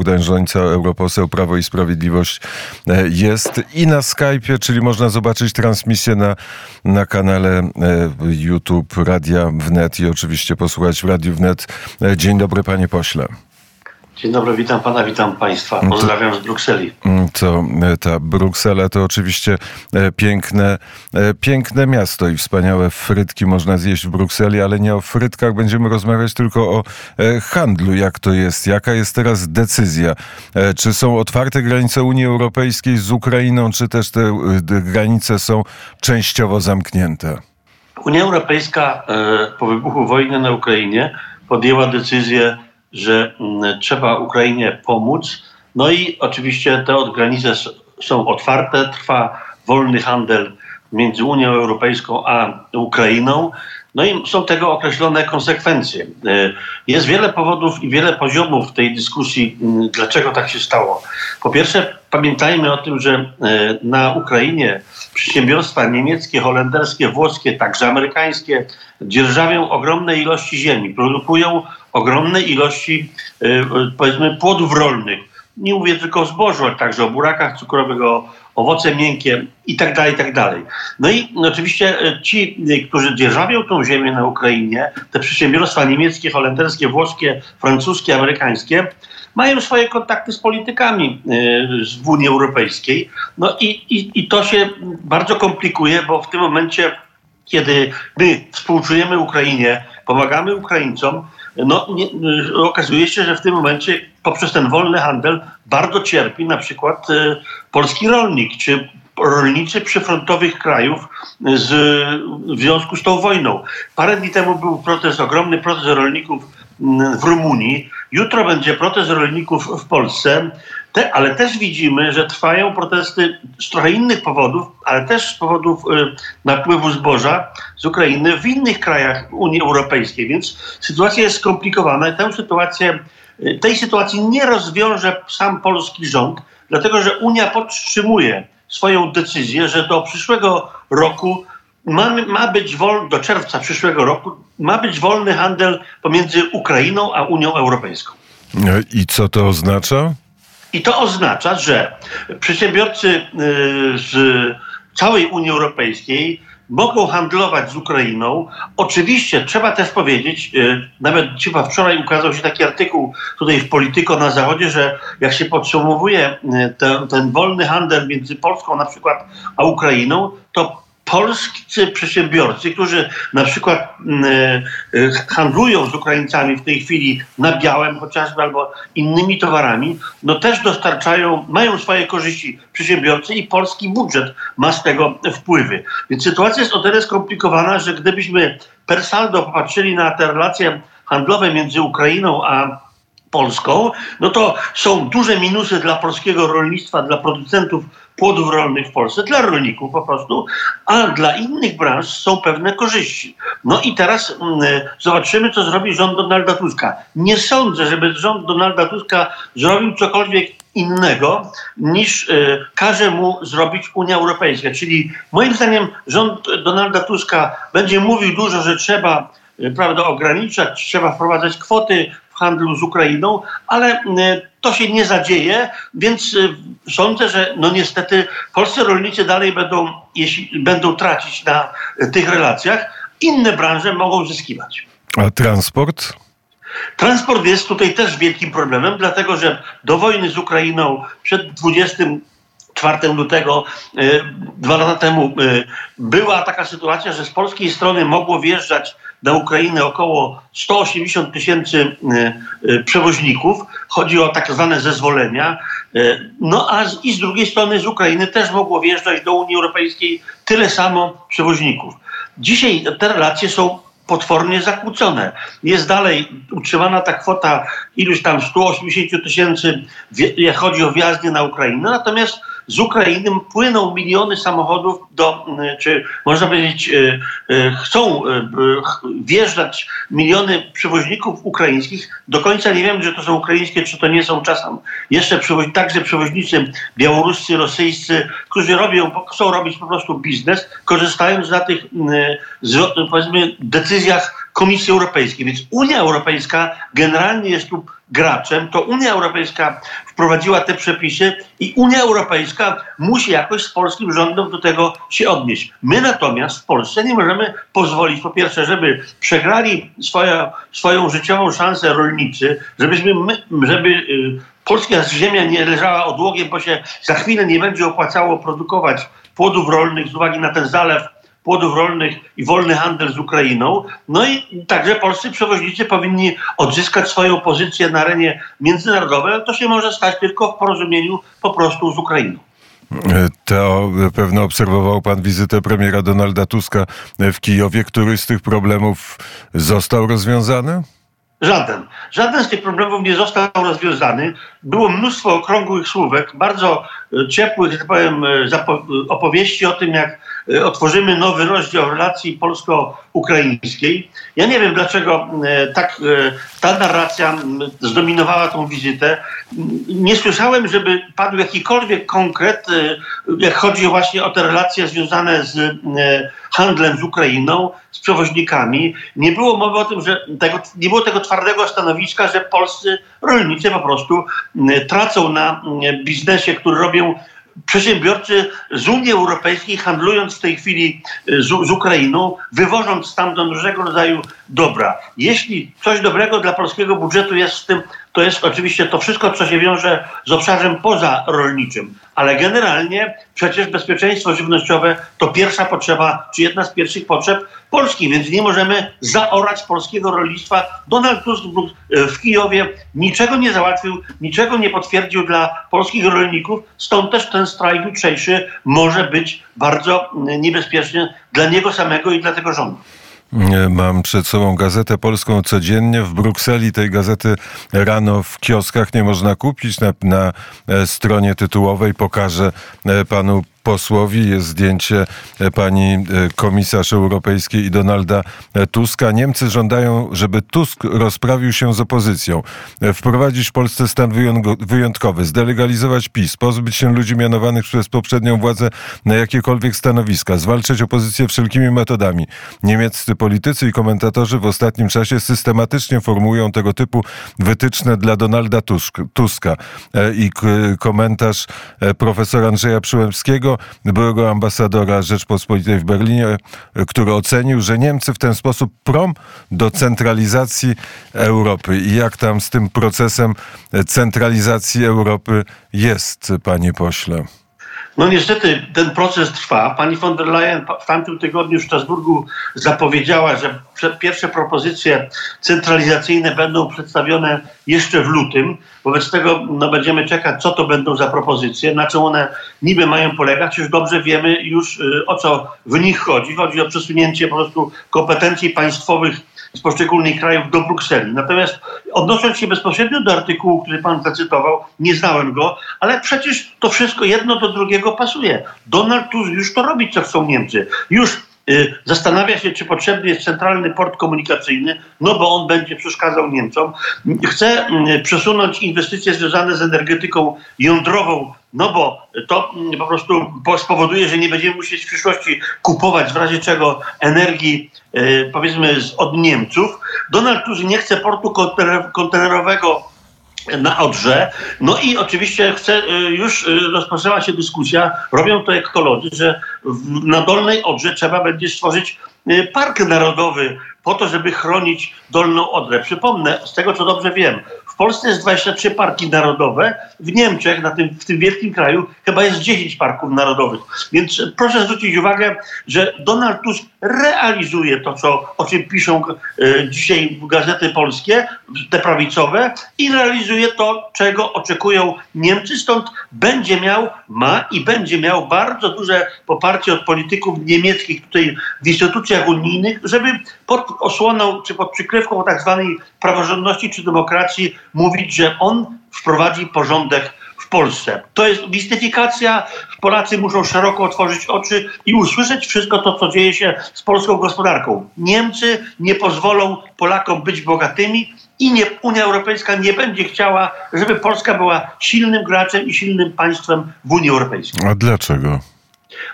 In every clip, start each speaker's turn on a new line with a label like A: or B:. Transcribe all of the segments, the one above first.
A: Bogdan Żońca, europoseł Prawo i Sprawiedliwość e, jest i na Skype'ie, czyli można zobaczyć transmisję na, na kanale e, YouTube Radia Wnet i oczywiście posłuchać w Radiu Wnet. E, dzień dobry panie pośle.
B: Dzień dobry, witam pana, witam państwa. Pozdrawiam z Brukseli.
A: To mm, ta Bruksela to oczywiście e, piękne, e, piękne miasto i wspaniałe frytki można zjeść w Brukseli, ale nie o frytkach będziemy rozmawiać, tylko o e, handlu. Jak to jest? Jaka jest teraz decyzja? Czy są otwarte granice Unii Europejskiej z Ukrainą, czy też te granice są częściowo zamknięte?
B: Unia Europejska po wybuchu wojny na Ukrainie podjęła decyzję że mm, trzeba Ukrainie pomóc. No i oczywiście te granice są otwarte, trwa wolny handel między Unią Europejską a Ukrainą. No i są tego określone konsekwencje. E, jest wiele powodów i wiele poziomów tej dyskusji, mm, dlaczego tak się stało. Po pierwsze, pamiętajmy o tym, że e, na Ukrainie przedsiębiorstwa niemieckie, holenderskie, włoskie, także amerykańskie dzierżawią ogromne ilości ziemi, produkują ogromne ilości, e, powiedzmy, płodów rolnych. Nie mówię tylko o zbożu, ale także o burakach cukrowych, o owoce miękkie i tak dalej, i tak dalej. No i oczywiście e, ci, którzy dzierżawią tą ziemię na Ukrainie, te przedsiębiorstwa niemieckie, holenderskie, włoskie, francuskie, amerykańskie, mają swoje kontakty z politykami w Unii Europejskiej. No i, i, i to się bardzo komplikuje, bo w tym momencie, kiedy my współczujemy Ukrainie, pomagamy Ukraińcom, no, nie, okazuje się, że w tym momencie poprzez ten wolny handel bardzo cierpi na przykład e, polski rolnik, czy rolnicy przyfrontowych krajów z, w związku z tą wojną. Parę dni temu był protest, ogromny protest rolników w Rumunii. Jutro będzie protest rolników w Polsce. Te, ale też widzimy, że trwają protesty z trochę innych powodów, ale też z powodów y, napływu zboża z Ukrainy w innych krajach Unii Europejskiej. Więc sytuacja jest skomplikowana tę sytuację, y, tej sytuacji nie rozwiąże sam polski rząd, dlatego że Unia podtrzymuje swoją decyzję, że do przyszłego roku ma, ma być wolny, do czerwca przyszłego roku ma być wolny handel pomiędzy Ukrainą a Unią Europejską.
A: I co to oznacza?
B: I to oznacza, że przedsiębiorcy y, z całej Unii Europejskiej mogą handlować z Ukrainą. Oczywiście trzeba też powiedzieć, y, nawet chyba wczoraj ukazał się taki artykuł tutaj w Polityko na Zachodzie, że jak się podsumowuje y, ten, ten wolny handel między Polską na przykład a Ukrainą, to polscy przedsiębiorcy, którzy na przykład mm, e, e, handlują z Ukraińcami w tej chwili na białym chociażby albo innymi towarami, no też dostarczają, mają swoje korzyści przedsiębiorcy i polski budżet ma z tego wpływy. Więc sytuacja jest o tyle skomplikowana, że gdybyśmy per saldo popatrzyli na te relacje handlowe między Ukrainą a Polską, no to są duże minusy dla polskiego rolnictwa, dla producentów płodów rolnych w Polsce, dla rolników po prostu, a dla innych branż są pewne korzyści. No i teraz mm, zobaczymy, co zrobi rząd Donalda Tuska. Nie sądzę, żeby rząd Donalda Tuska zrobił cokolwiek innego niż y, każe mu zrobić Unia Europejska. Czyli moim zdaniem rząd Donalda Tuska będzie mówił dużo, że trzeba y, prawda, ograniczać, trzeba wprowadzać kwoty handlu z Ukrainą, ale e, to się nie zadzieje, więc e, sądzę, że no niestety polscy rolnicy dalej będą, jeśli będą tracić na tych relacjach, inne branże mogą zyskiwać.
A: A transport?
B: Transport jest tutaj też wielkim problemem, dlatego że do wojny z Ukrainą przed 24 lutego, e, dwa lata temu, była taka sytuacja, że z polskiej strony mogło wjeżdżać na Ukrainę około 180 tysięcy e, e, przewoźników. Chodzi o tak zwane zezwolenia. E, no a z, i z drugiej strony z Ukrainy też mogło wjeżdżać do Unii Europejskiej tyle samo przewoźników. Dzisiaj te relacje są potwornie zakłócone. Jest dalej utrzymana ta kwota iluś tam 180 tysięcy, jak chodzi o wjazdy na Ukrainę, natomiast z Ukrainy płyną miliony samochodów do, y, czy można powiedzieć, y, y, chcą wjeżdżać miliony przewoźników ukraińskich. Do końca nie wiem, czy to są ukraińskie, czy to nie są czasem jeszcze także przewoźnicy białoruscy, rosyjscy, którzy robią, chcą robić po prostu biznes, korzystając na tych, powiedzmy, decyzjach Komisji Europejskiej. Więc Unia Europejska generalnie jest tu graczem, to Unia Europejska wprowadziła te przepisy i Unia Europejska musi jakoś z polskim rządem do tego się odnieść. My natomiast w Polsce nie możemy pozwolić, po pierwsze, żeby przegrali swoją, swoją życiową szansę rolnicy, żebyśmy my, żeby y, polska ziemia nie leżała odłogiem, bo się za chwilę nie będzie opłacało produkować płodów rolnych z uwagi na ten zalew płodów rolnych i wolny handel z Ukrainą. No i także polscy przewoźnicy powinni odzyskać swoją pozycję na arenie międzynarodowej, ale to się może stać tylko w porozumieniu po prostu z Ukrainą.
A: To pewno obserwował pan wizytę premiera Donalda Tuska w Kijowie. Który z tych problemów został rozwiązany?
B: Żaden. Żaden z tych problemów nie został rozwiązany. Było mnóstwo okrągłych słówek, bardzo e, ciepłych, że tak powiem, e, opowieści o tym, jak e, otworzymy nowy rozdział relacji polsko-ukraińskiej. Ja nie wiem, dlaczego tak ta narracja zdominowała tą wizytę. Nie słyszałem, żeby padł jakikolwiek konkret, jak chodzi właśnie o te relacje związane z handlem z Ukrainą, z przewoźnikami. Nie było mowy o tym, że tego, nie było tego twardego stanowiska, że polscy rolnicy po prostu tracą na biznesie, który robią przedsiębiorcy z Unii Europejskiej, handlując w tej chwili z, z, Ukrainą, wywożąc stamtąd różnego rodzaju dobra. Jeśli coś dobrego dla polskiego budżetu jest w tym, to jest oczywiście to wszystko, co się wiąże z obszarem pozarolniczym. Ale generalnie przecież bezpieczeństwo żywnościowe to pierwsza potrzeba, czy jedna z pierwszych potrzeb Polski, więc nie możemy zaorać polskiego rolnictwa. Donald Tusk w Kijowie niczego nie załatwił, niczego nie potwierdził dla polskich rolników, stąd też ten strajk jutrzejszy może być bardzo niebezpieczny dla niego samego i dla tego rządu.
A: Mam przed sobą gazetę polską codziennie. W Brukseli tej gazety rano w kioskach nie można kupić. Na, na e, stronie tytułowej pokażę e, panu posłowi. Jest zdjęcie e, pani e, komisarz europejskiej i Donalda e, Tuska. Niemcy żądają, żeby Tusk rozprawił się z opozycją, wprowadzić w Polsce stan wyjątkowy, zdelegalizować PiS, pozbyć się ludzi mianowanych przez poprzednią władzę na jakiekolwiek stanowiska, zwalczać opozycję wszelkimi metodami. Niemieccy politycy i komentatorzy w ostatnim czasie systematycznie formułują tego typu wytyczne dla Donalda Tusk, Tuska. I komentarz profesora Andrzeja Przyłębskiego byłego ambasadora Rzeczpospolitej w Berlinie, który ocenił, że Niemcy w ten sposób prom do centralizacji Europy. I jak tam z tym procesem centralizacji Europy jest, panie pośle?
B: No niestety ten proces trwa. Pani von der Leyen w tamtym tygodniu w Strasburgu zapowiedziała, że pierwsze propozycje centralizacyjne będą przedstawione jeszcze w lutym. Wobec tego no, będziemy czekać, co to będą za propozycje, na czym one niby mają polegać. Już dobrze wiemy już y, o co w nich chodzi. Chodzi o przesunięcie po prostu kompetencji państwowych z poszczególnych krajów do Brukseli. Natomiast odnosząc się bezpośrednio do artykułu, który pan zacytował, nie znałem go, ale przecież to wszystko jedno do drugiego pasuje. Donald Tusk już to robi, co chcą Niemcy. Już zastanawia się, czy potrzebny jest centralny port komunikacyjny, no bo on będzie przeszkadzał Niemcom. Chce y, przesunąć inwestycje związane z energetyką jądrową no bo to mm, po prostu spowoduje, że nie będziemy musieć w przyszłości kupować w razie czego energii e, powiedzmy od Niemców. Donald Tusk nie chce portu kontenerowego na Odrze. No i oczywiście chce, e, już e, rozpoczęła się dyskusja, robią to ekolodzy, że na Dolnej Odrze trzeba będzie stworzyć park narodowy po to, żeby chronić Dolną Odrę. Przypomnę, z tego co dobrze wiem, Polsce jest 23 parki narodowe, w Niemczech, na tym, w tym wielkim kraju, chyba jest 10 parków narodowych. Więc proszę zwrócić uwagę, że Donald Tusk realizuje to, co, o czym piszą e, dzisiaj gazety polskie, te prawicowe, i realizuje to, czego oczekują Niemcy. Stąd będzie miał, ma i będzie miał bardzo duże poparcie od polityków niemieckich tutaj w instytucjach unijnych, żeby pod osłoną czy pod przykrywką tak zwanej praworządności czy demokracji mówić, że on wprowadzi porządek w Polsce. To jest mistyfikacja. Polacy muszą szeroko otworzyć oczy i usłyszeć wszystko to, co dzieje się z polską gospodarką. Niemcy nie pozwolą Polakom być bogatymi i nie, Unia Europejska nie będzie chciała, żeby Polska była silnym graczem i silnym państwem w Unii Europejskiej.
A: A dlaczego?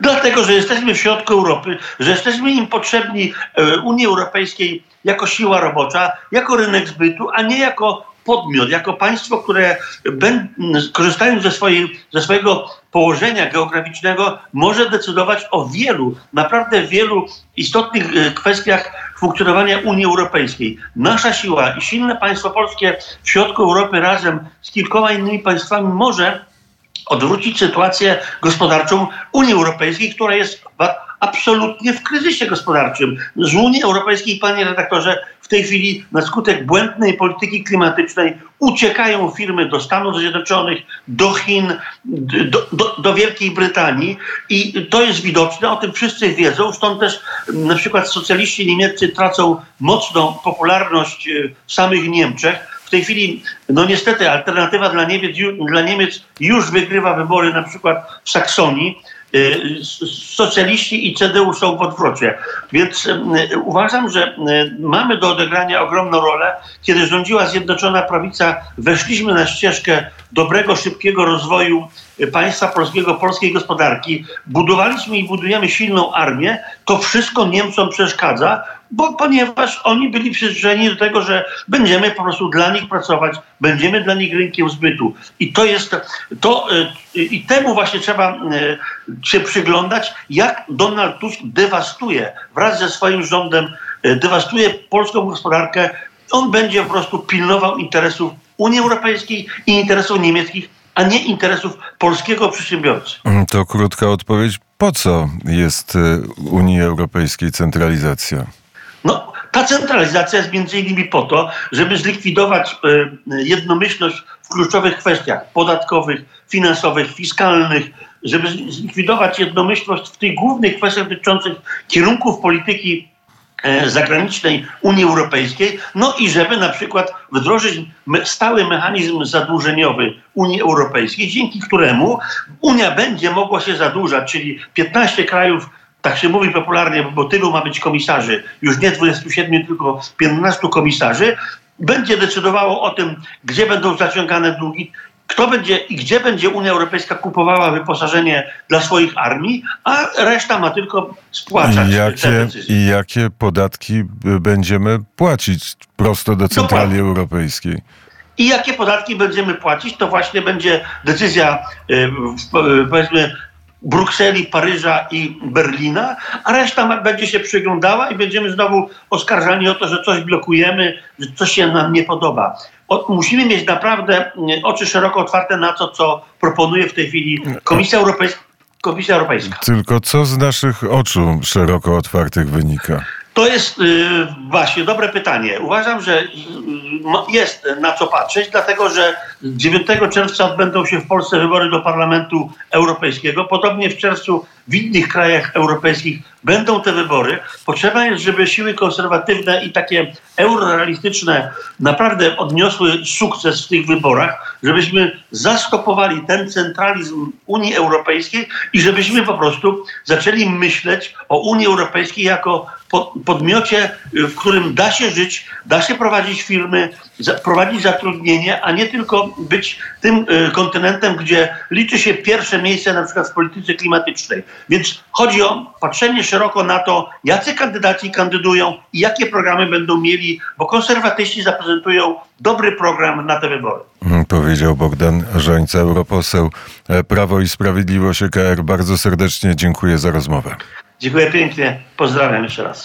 B: Dlatego, że jesteśmy w środku Europy, że jesteśmy im potrzebni e, Unii Europejskiej jako siła robocza, jako rynek zbytu, a nie jako podmiot, jako państwo, które ben, korzystając ze, swojej, ze swojego położenia geograficznego może decydować o wielu, naprawdę wielu istotnych e, kwestiach funkcjonowania Unii Europejskiej. Nasza siła i silne państwo polskie w środku Europy razem z kilkoma innymi państwami może odwrócić sytuację gospodarczą Unii Europejskiej, która jest absolutnie w kryzysie gospodarczym. Z Unii Europejskiej, panie redaktorze, w tej chwili na skutek błędnej polityki klimatycznej uciekają firmy do Stanów Zjednoczonych, do Chin, do, do, do, Wielkiej Brytanii i to jest widoczne, o tym wszyscy wiedzą, stąd też na przykład socjaliści niemieccy tracą mocną popularność w samych Niemczech. W tej chwili, no niestety, alternatywa dla Niemiec, dla Niemiec już wygrywa wybory na przykład w Saksonii Y, socjaliści i CDU są w odwrocie. Więc y, uważam, że y, mamy do odegrania ogromną rolę. Kiedy rządziła Zjednoczona Prawica, weszliśmy na ścieżkę dobrego, szybkiego rozwoju państwa polskiego, polskiej gospodarki. Budowaliśmy i budujemy silną armię. To wszystko Niemcom przeszkadza, bo, ponieważ oni byli przyzwyczajeni do tego, że będziemy po prostu dla nich pracować, będziemy dla nich rynkiem zbytu. I to jest to, i temu właśnie trzeba się przyglądać, jak Donald Tusk dewastuje wraz ze swoim rządem, dewastuje polską gospodarkę. On będzie po prostu pilnował interesów Unii Europejskiej i interesów niemieckich, a nie interesów polskiego przedsiębiorcy.
A: To krótka odpowiedź. Po co jest Unii Europejskiej centralizacja?
B: No, ta centralizacja jest między innymi po to, żeby zlikwidować jednomyślność w kluczowych kwestiach podatkowych, finansowych, fiskalnych, żeby zlikwidować jednomyślność w tych głównych kwestiach dotyczących kierunków polityki zagranicznej Unii Europejskiej, no i żeby na przykład wdrożyć stały mechanizm zadłużeniowy Unii Europejskiej, dzięki któremu Unia będzie mogła się zadłużać, czyli 15 krajów tak się mówi popularnie, bo tylu ma być komisarzy, już nie 27, tylko 15 komisarzy, będzie decydowało o tym, gdzie będą zaciągane długi, kto będzie i gdzie będzie Unia Europejska kupowała wyposażenie dla swoich armii, a reszta ma tylko spłacać.
A: Jakie, i jakie podatki będziemy płacić prosto do centrali Dokładnie. europejskiej?
B: I jakie podatki będziemy płacić, to właśnie będzie decyzja, y, powiedzmy, Brukseli, Paryża i Berlina, a reszta będzie się przyglądała i będziemy znowu oskarżani o to, że coś blokujemy, że coś się nam nie podoba. O, musimy mieć naprawdę mm, oczy szeroko otwarte na to, co proponuje w tej chwili Komisja Europejska. Komisja Europejska.
A: Tylko co z naszych oczu szeroko otwartych wynika?
B: To jest y, właśnie dobre pytanie. Uważam, że y, jest na co patrzeć, dlatego że 9 czerwca odbędą się w Polsce wybory do Parlamentu Europejskiego. Podobnie w czerwcu w innych krajach europejskich będą te wybory. Potrzeba jest, żeby siły konserwatywne i takie eurorealistyczne naprawdę odniosły sukces w tych wyborach, żebyśmy zastopowali ten centralizm Unii Europejskiej i żebyśmy po prostu zaczęli myśleć o Unii Europejskiej jako podmiocie, w którym da się żyć, da się prowadzić firmy, prowadzić zatrudnienie, a nie tylko być tym y, kontynentem, gdzie liczy się pierwsze miejsce na przykład w polityce klimatycznej. Więc chodzi o patrzenie szeroko na to, jacy kandydaci kandydują i jakie programy będą mieli, bo konserwatyści zaprezentują dobry program na te wybory.
A: Mm, powiedział Bogdan Żońca, europoseł e, Prawo i Sprawiedliwość EKR. Bardzo serdecznie dziękuję za rozmowę.
B: Dziękuję pięknie. Pozdrawiam jeszcze raz.